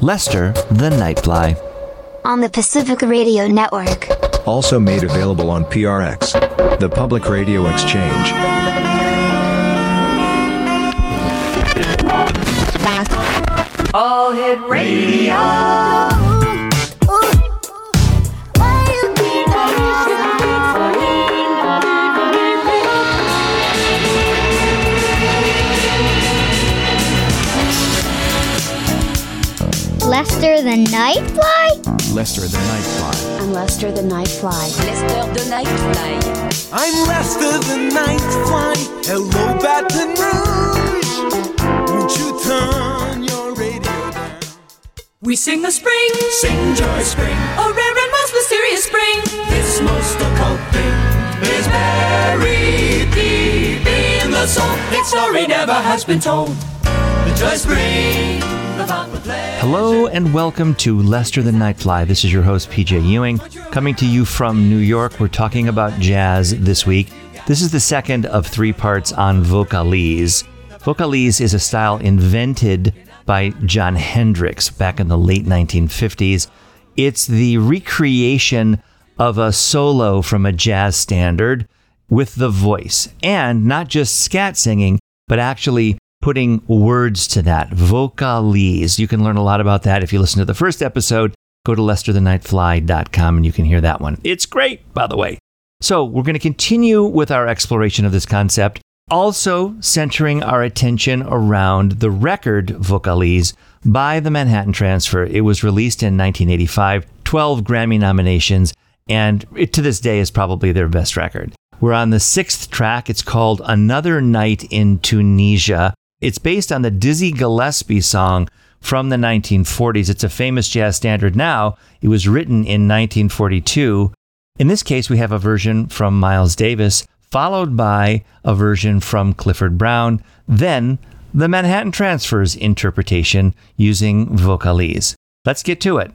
Lester the Nightfly. On the Pacific Radio Network. Also made available on PRX, the Public Radio Exchange. All Hit Radio. Lester the Nightfly? Lester the Nightfly. I'm Lester the Nightfly. Lester the Nightfly. I'm Lester the Nightfly. Hello, Baton Rouge. Won't you turn your radio down? We sing the spring, Sing Joy Spring. a rare and most mysterious spring. This most occult thing is buried deep in the soul. Its story never has been told. The Joy Spring. About the pleasure. Hello and welcome to Lester the Nightfly. This is your host, PJ Ewing, coming to you from New York. We're talking about jazz this week. This is the second of three parts on vocalese. Vocalese is a style invented by Jon Hendricks back in the late 1950s. It's the recreation of a solo from a jazz standard with the voice, and not just scat singing, but actually putting words to that. Vocalese. You can learn a lot about that if you listen to the first episode. Go to lesterthenightfly.com and you can hear that one. It's great, by the way. So, we're going to continue with our exploration of this concept, also centering our attention around the record Vocalese by the Manhattan Transfer. It was released in 1985, 12 Grammy nominations, and it to this day is probably their best record. We're on the sixth track. It's called Another Night in Tunisia. It's based on the Dizzy Gillespie song from the 1940s. It's a famous jazz standard now. It was written in 1942. In this case, we have a version from Miles Davis, followed by a version from Clifford Brown, then the Manhattan Transfer's interpretation using vocalese. Let's get to it.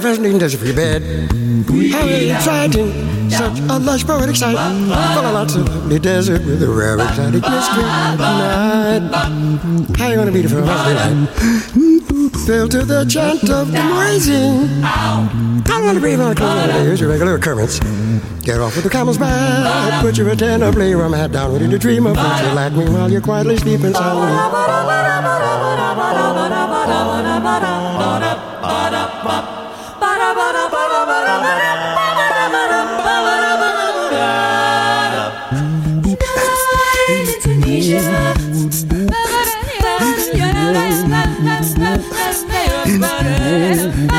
The fascinating desert for your bed. How exciting, such a lush poetic sight, full of lots of lovely desert with a rare exotic mystery night. How you gonna be the first light? Fell to the chant of the. I want to breathe on the cold Here's your regular occurrence. Get off with the camel's back, put your antenna, play hat down, ready to dream of what you like me while you're quietly sleeping soundly. Yes.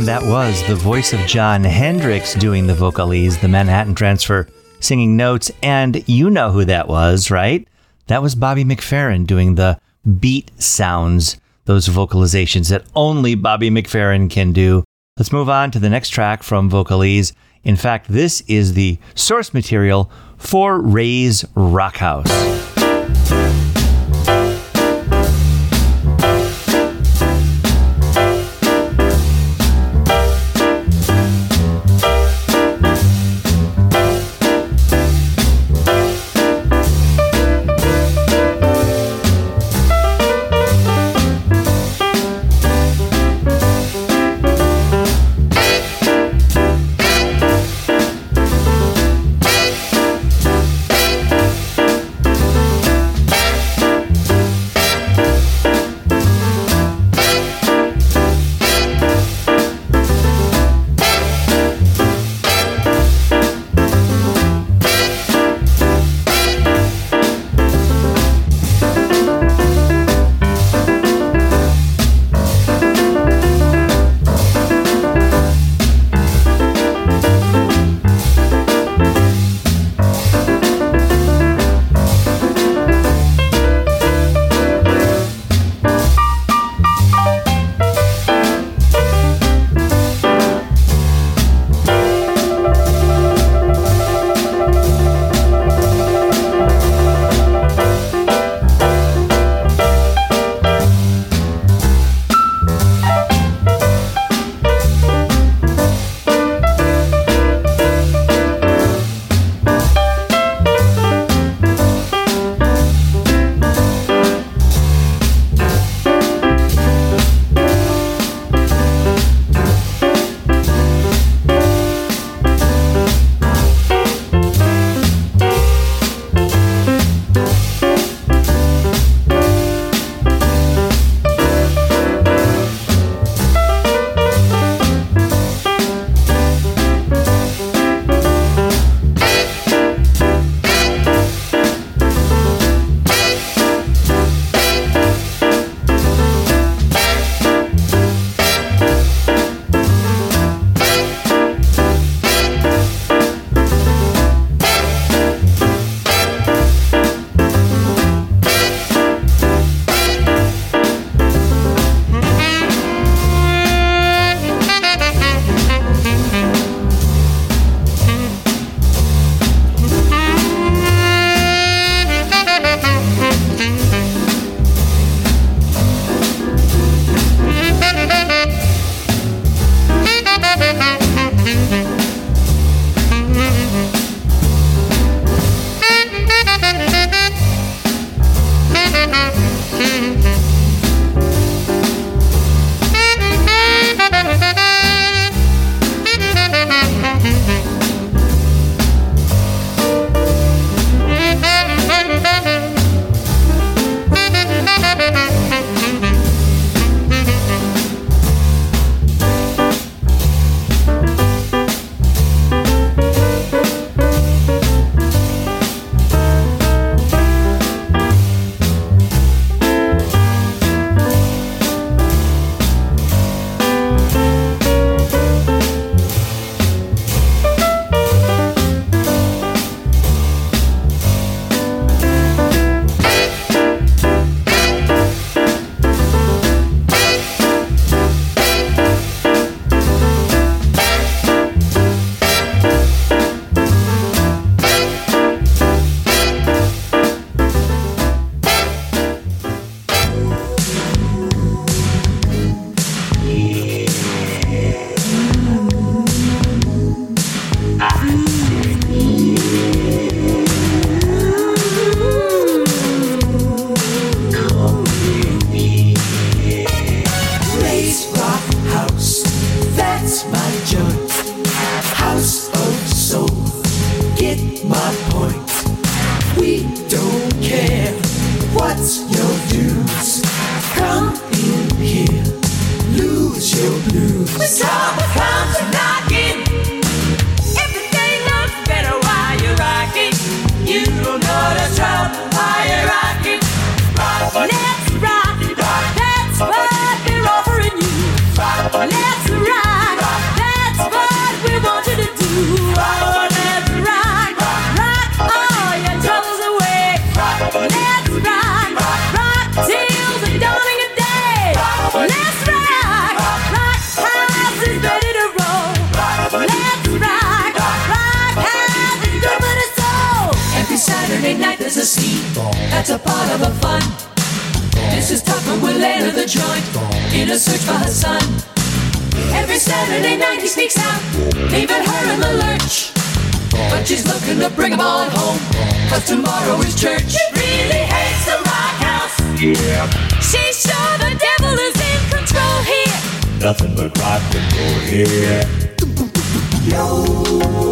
And that was the voice of Jon Hendricks doing the vocalese, the Manhattan Transfer, singing notes. And you know who that was, right? That was Bobby McFerrin doing the beat sounds, those vocalizations that only Bobby McFerrin can do. Let's move on to the next track from Vocalese. In fact, this is the source material for Ray's Rockhouse. That's a part of the fun. Mrs. Tucker will enter the joint in a search for her son. Every Saturday night he sneaks out, leaving her in the lurch. But she's looking to bring him on home, cause tomorrow is church. She really hates the rock house. Yeah, She's sure the devil is in control here. nothing but rock and roll here. Lady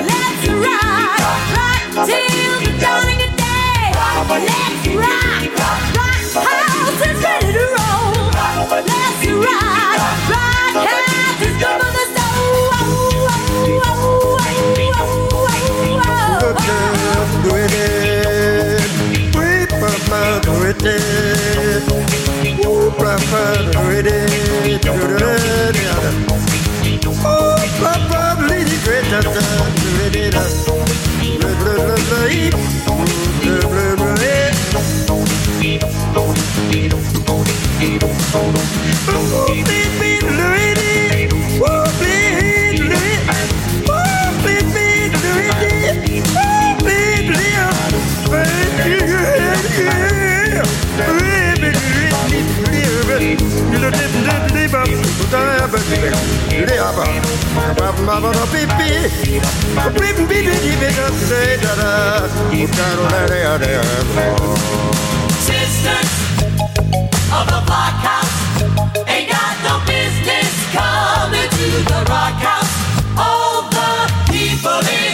Let's rock. Rock till the dawning of day. Let's rock. Rock Blue, blue, blue, blue. Sisters of the Block House ain't got no business coming to the Rock House. All the people in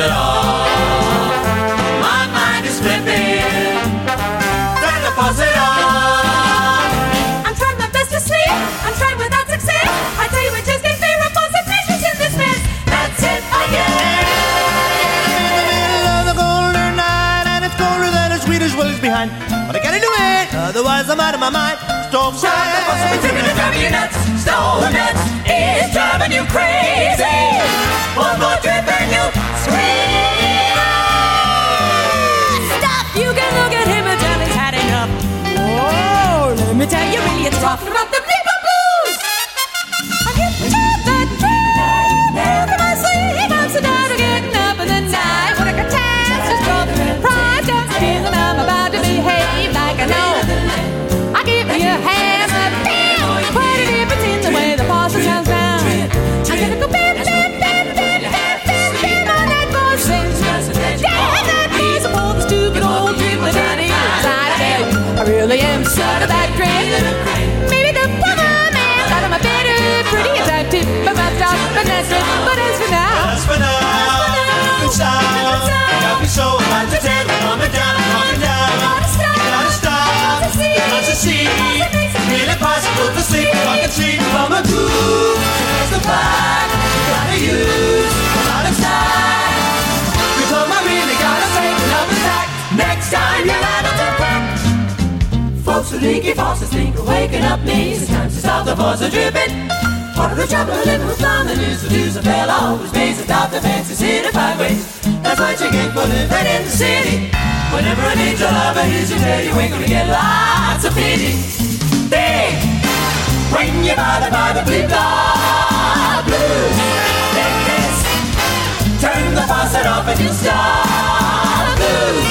turning the faucet off. My mind is flipping. Turn the faucet off. I'm trying my best to sleep. I'm trying without success. I tell you, it just ain't fair. I'm false pleasures in this mess. That's it, I yeah In the middle of the golden night, and it's colder than a Swedish village behind. But I gotta do it, otherwise I'm out of my mind. Storm Shut the faucet, it's dripping, it's driving you nuts. Stone nuts is driving you crazy. One more drip let me tell you, really, it's talking about I see from a groove. That's the fact, gotta use a lot of. You told me really gotta take another tack. Next time you're of the pack. Folks with leaky faucets think of waking up me. It's time to stop the faucet dripping. Part of the trouble of living with plumbing is to lose a fella always pays without the fancy city ways. That's what you get for living in the city. Whenever an angel lover hears you tell you ain't gonna get lots of pity. Big, when you're bothered by the blee blop blues. Take this, turn the faucet off and you'll stop blues.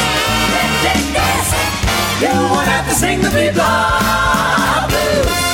Take this, you won't have to sing the blee blop blues.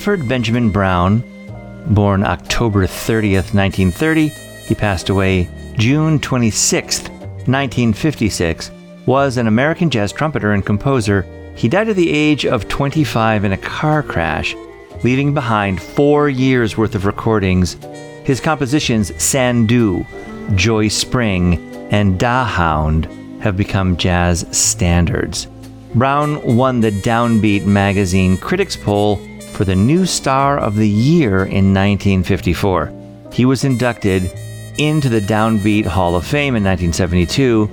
Clifford Benjamin Brown, born October 30th, 1930, he passed away June 26th, 1956, was an American jazz trumpeter and composer. He died at the age of 25 in a car crash, leaving behind four years worth of recordings. His compositions, Sandu, Joy Spring, and Daahoud, have become jazz standards. Brown won the Downbeat magazine Critics Poll for the New Star of the Year in 1954. He was inducted into the Downbeat Hall of Fame in 1972.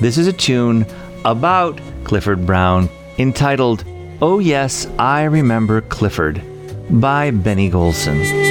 This is a tune about Clifford Brown entitled Oh Yes, I Remember Clifford by Benny Golson.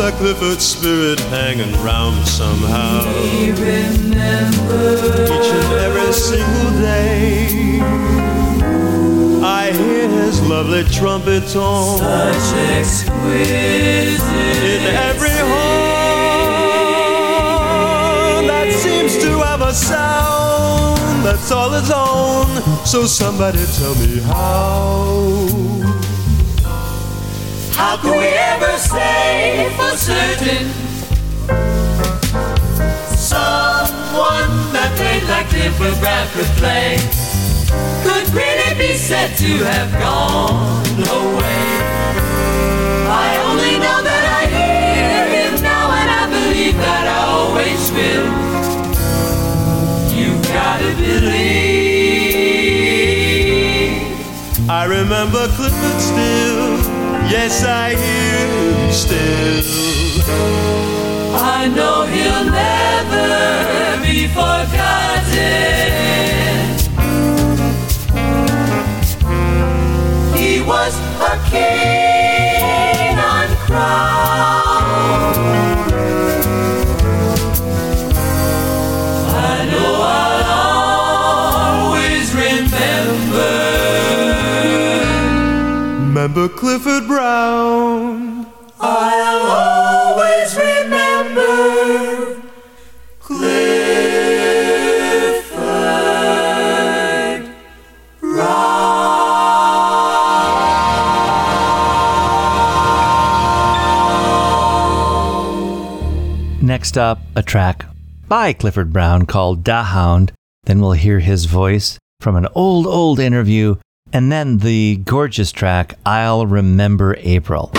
That Clifford spirit hanging round somehow. Each and every single day, I hear his lovely trumpet tone. Such exquisite. In every horn that seems to have a sound that's all its own. So somebody tell me how. How can we ever say for certain? Someone that played like Clifford could play could really be said to have gone away. I only know that I hear him now, and I believe that I always will. You gotta believe. I remember Clifford still. Yes, I hear him still. I know he'll never be forgotten. He was a king on crown. Remember Clifford Brown? I'll always remember Clifford Brown. Next up, a track by Clifford Brown called Daahoud. Then we'll hear his voice from an old, old interview. And then the gorgeous track, I'll Remember April.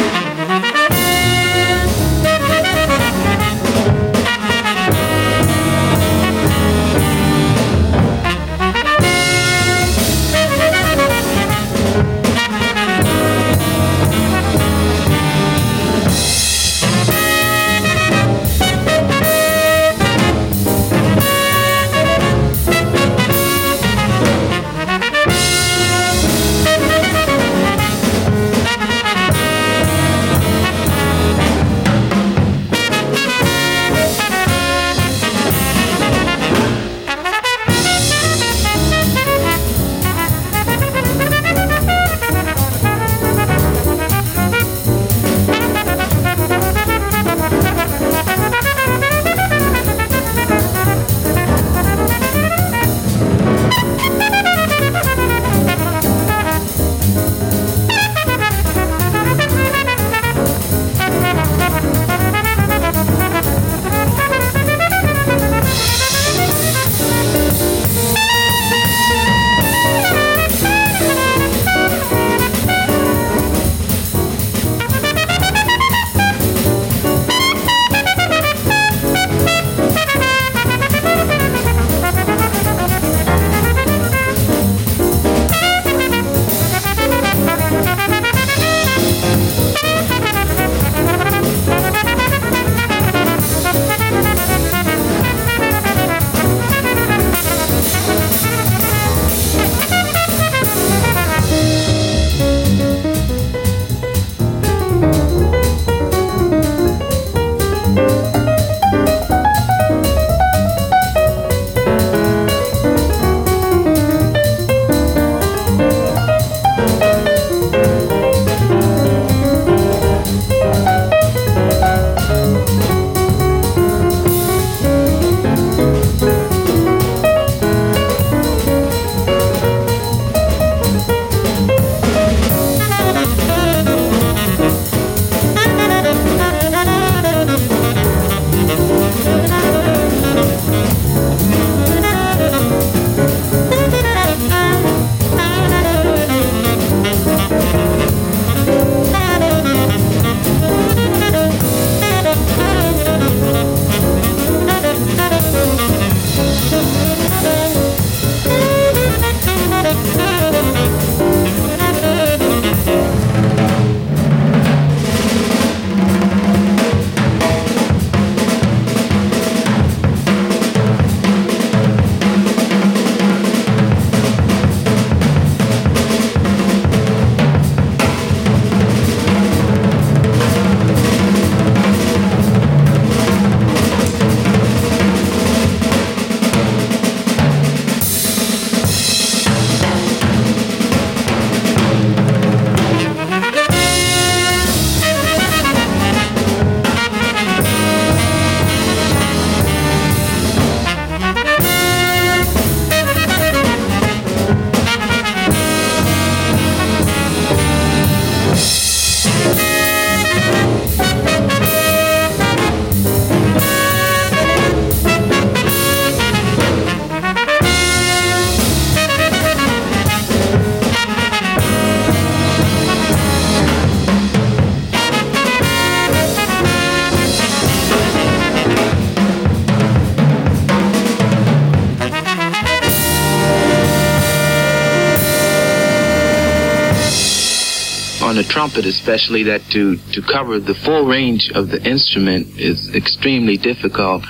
Trumpet especially that to, to cover the full range of the instrument is extremely difficult.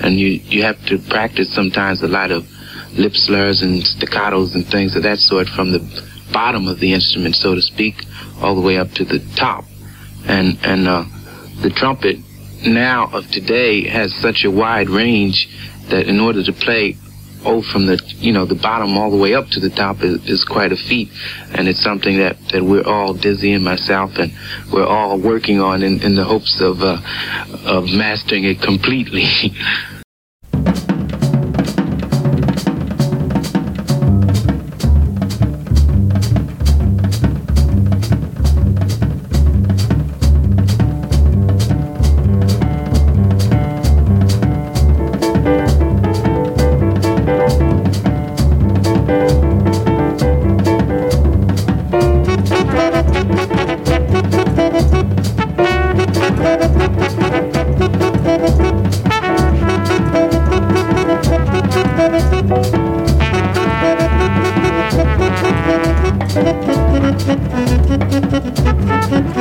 And you, you have to practice sometimes a lot of lip slurs and staccatos and things of that sort from the bottom of the instrument so to speak all the way up to the top. And and uh, the trumpet now of today has such a wide range that in order to play oh from the you know the bottom all the way up to the top is, is quite a feat. And it's something that that we're all dizzy and myself and we're all working on in, in the hopes of uh, of mastering it completely Thank you.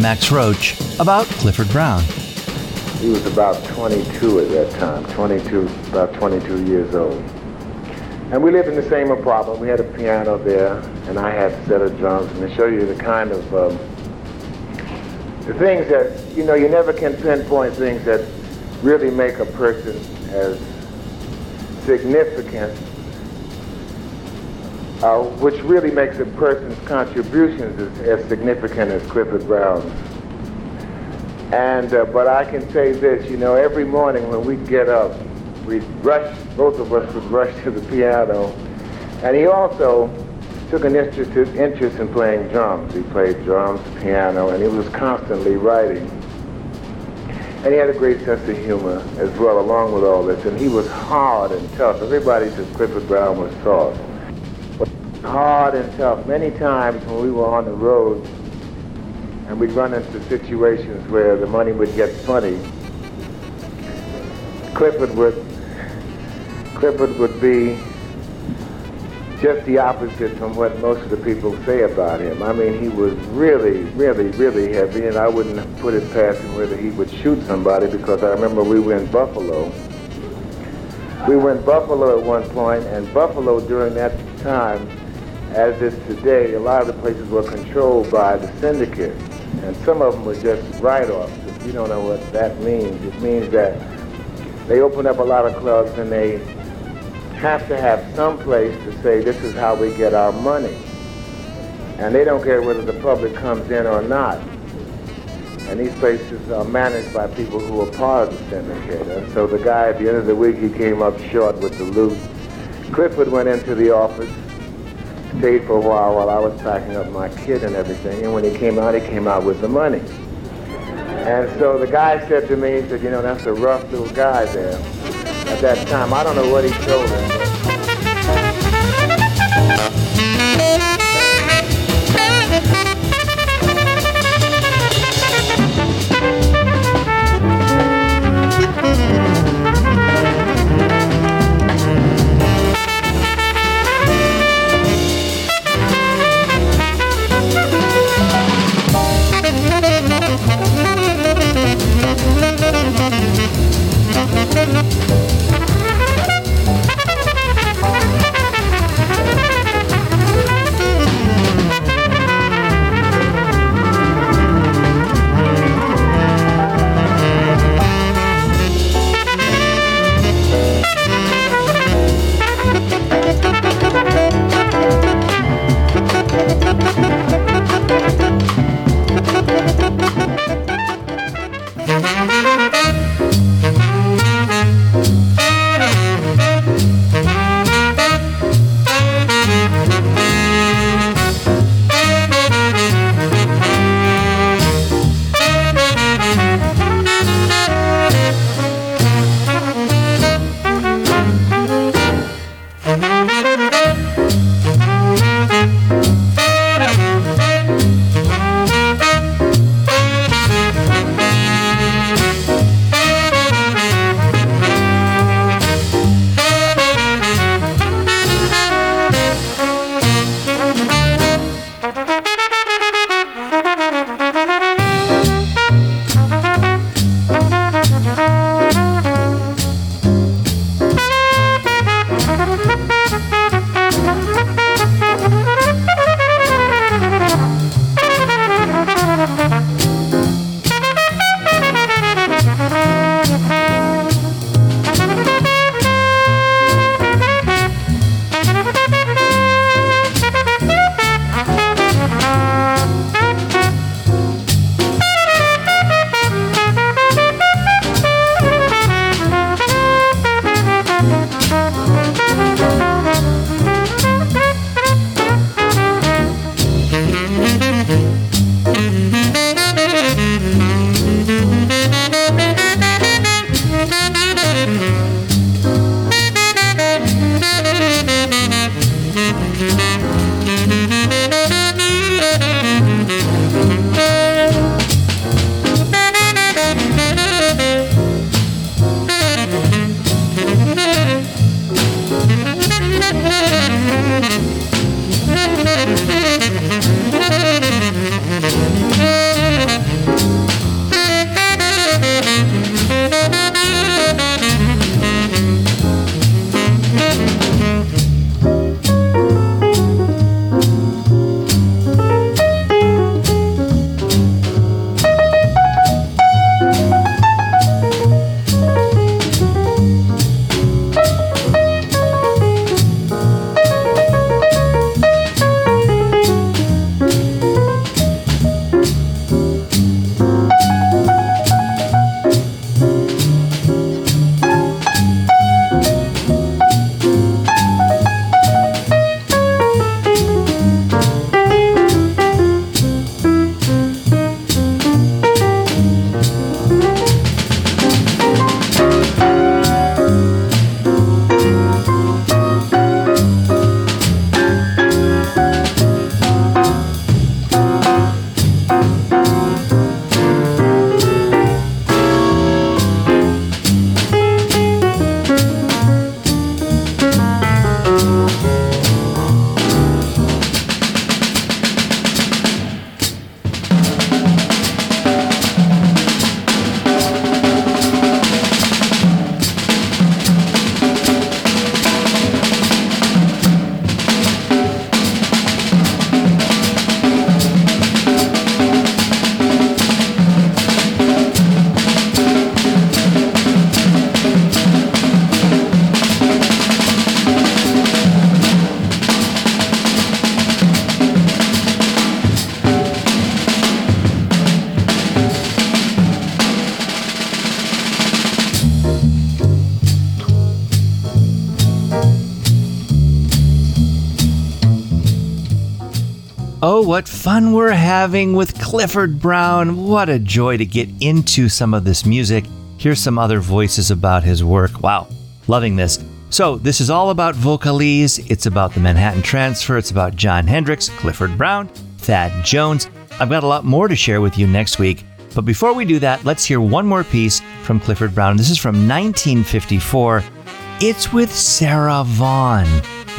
Max Roach about Clifford Brown. He was about 22 at that time, 22, about 22 years old. And we lived in the same apartment. We had a piano there, and I had a set of drums. And to show you the kind of um, the things that you know, you never can pinpoint things that really make a person as significant, uh, which really makes a person's contributions as, as significant as Clifford Brown's. And uh, but I can say this, you know, every morning when we get up, we rush. Both of us would rush to the piano, and he also took an interest interest in playing drums. He played drums, piano, and he was constantly writing. And he had a great sense of humor as well, along with all this. And he was hard and tough. Everybody said Clifford Brown was soft. Hard and tough. Many times when we were on the road, and we'd run into situations where the money would get funny. Clifford would Clifford would be just the opposite from what most of the people say about him. I mean, he was really, really, really heavy, and I wouldn't put it past him whether he would shoot somebody because I remember we were in Buffalo. We were in Buffalo at one point, and Buffalo during that time, as is today, a lot of the places were controlled by the syndicate, and some of them were just write-offs. If you don't know what that means, it means that they open up a lot of clubs and they have to have some place to say this is how we get our money. And they don't care whether the public comes in or not. And these places are managed by people who are part of the syndicate. And so the guy at the end of the week, he came up short with the loot. Clifford went into the office, stayed for a while while I was packing up my kit and everything. And when he came out, he came out with the money. And so the guy said to me, he said, you know, that's a rough little guy there at that time. I don't know what he told him. We're having with Clifford Brown. What a joy to get into some of this music. Here's some other voices about his work. Wow, loving this. So, this is all about vocalese. It's about the Manhattan Transfer. It's about Jon Hendricks, Clifford Brown, Thad Jones. I've got a lot more to share with you next week. But before we do that, let's hear one more piece from Clifford Brown. This is from 1954. It's with Sarah Vaughan.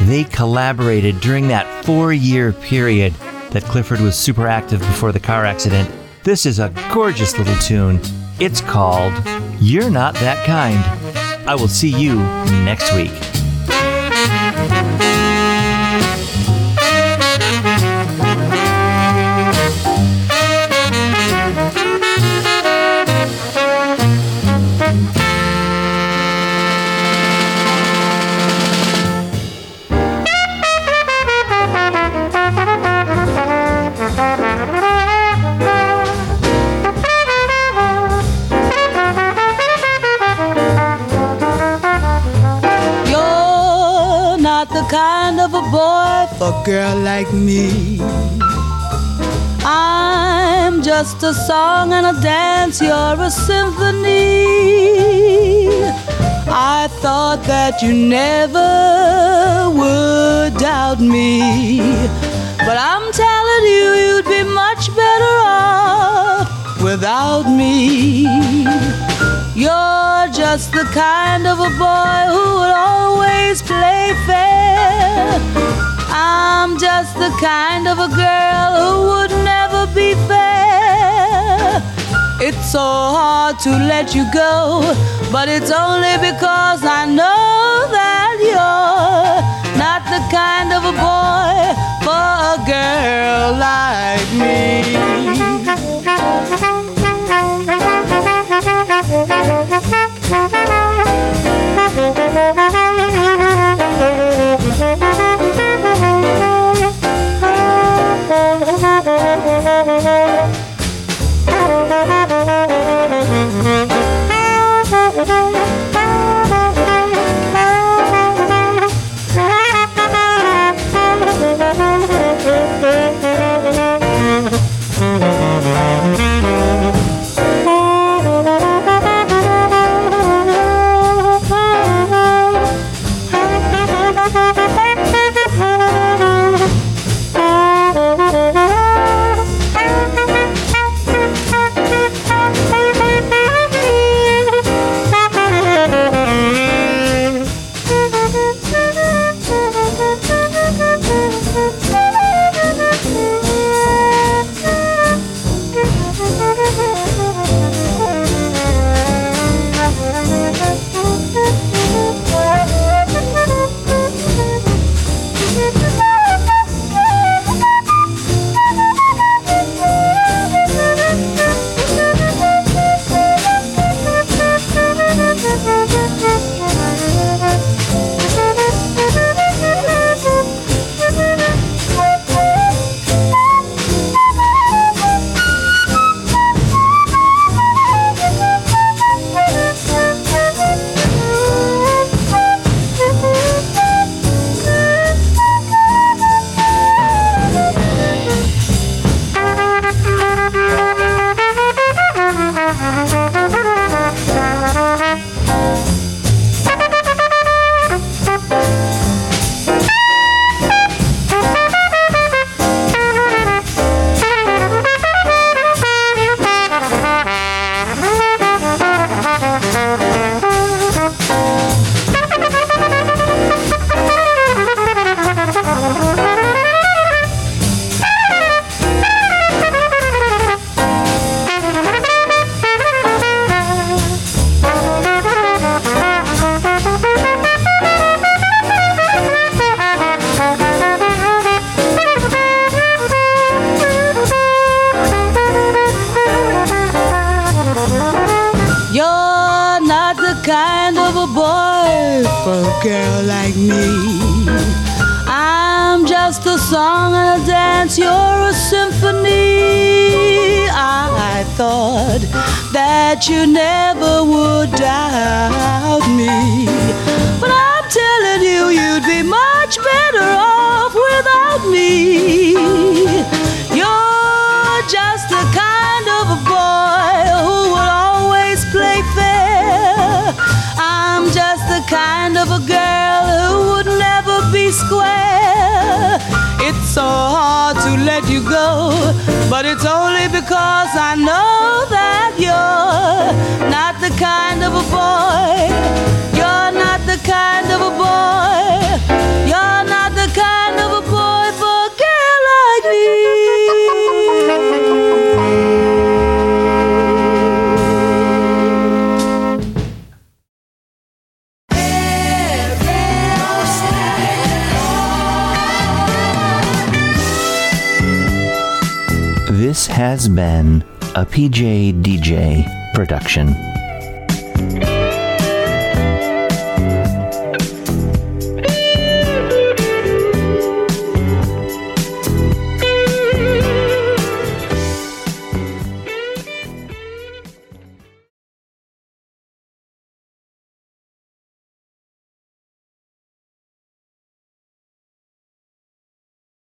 They collaborated during that four year period that Clifford was super active before the car accident. This is a gorgeous little tune. It's called You're Not That Kind. I will see you next week. Like me. I'm just a song and a dance, you're a symphony. I thought that you never would doubt me. But I'm telling you, you'd be much better off without me. You're just the kind of a boy who would always I'm just the kind of a girl who would never be fair. It's so hard to let you go, but it's only because I know that you're not the kind of a boy for a girl like You're girl like me. I'm just a song and a dance, you're a symphony. I thought that you never would doubt me. But I'm telling you, you'd be much let but it's only because I know that you're not the kind of a boy. You're not the kind of a boy. You're not has been a PJ DJ production.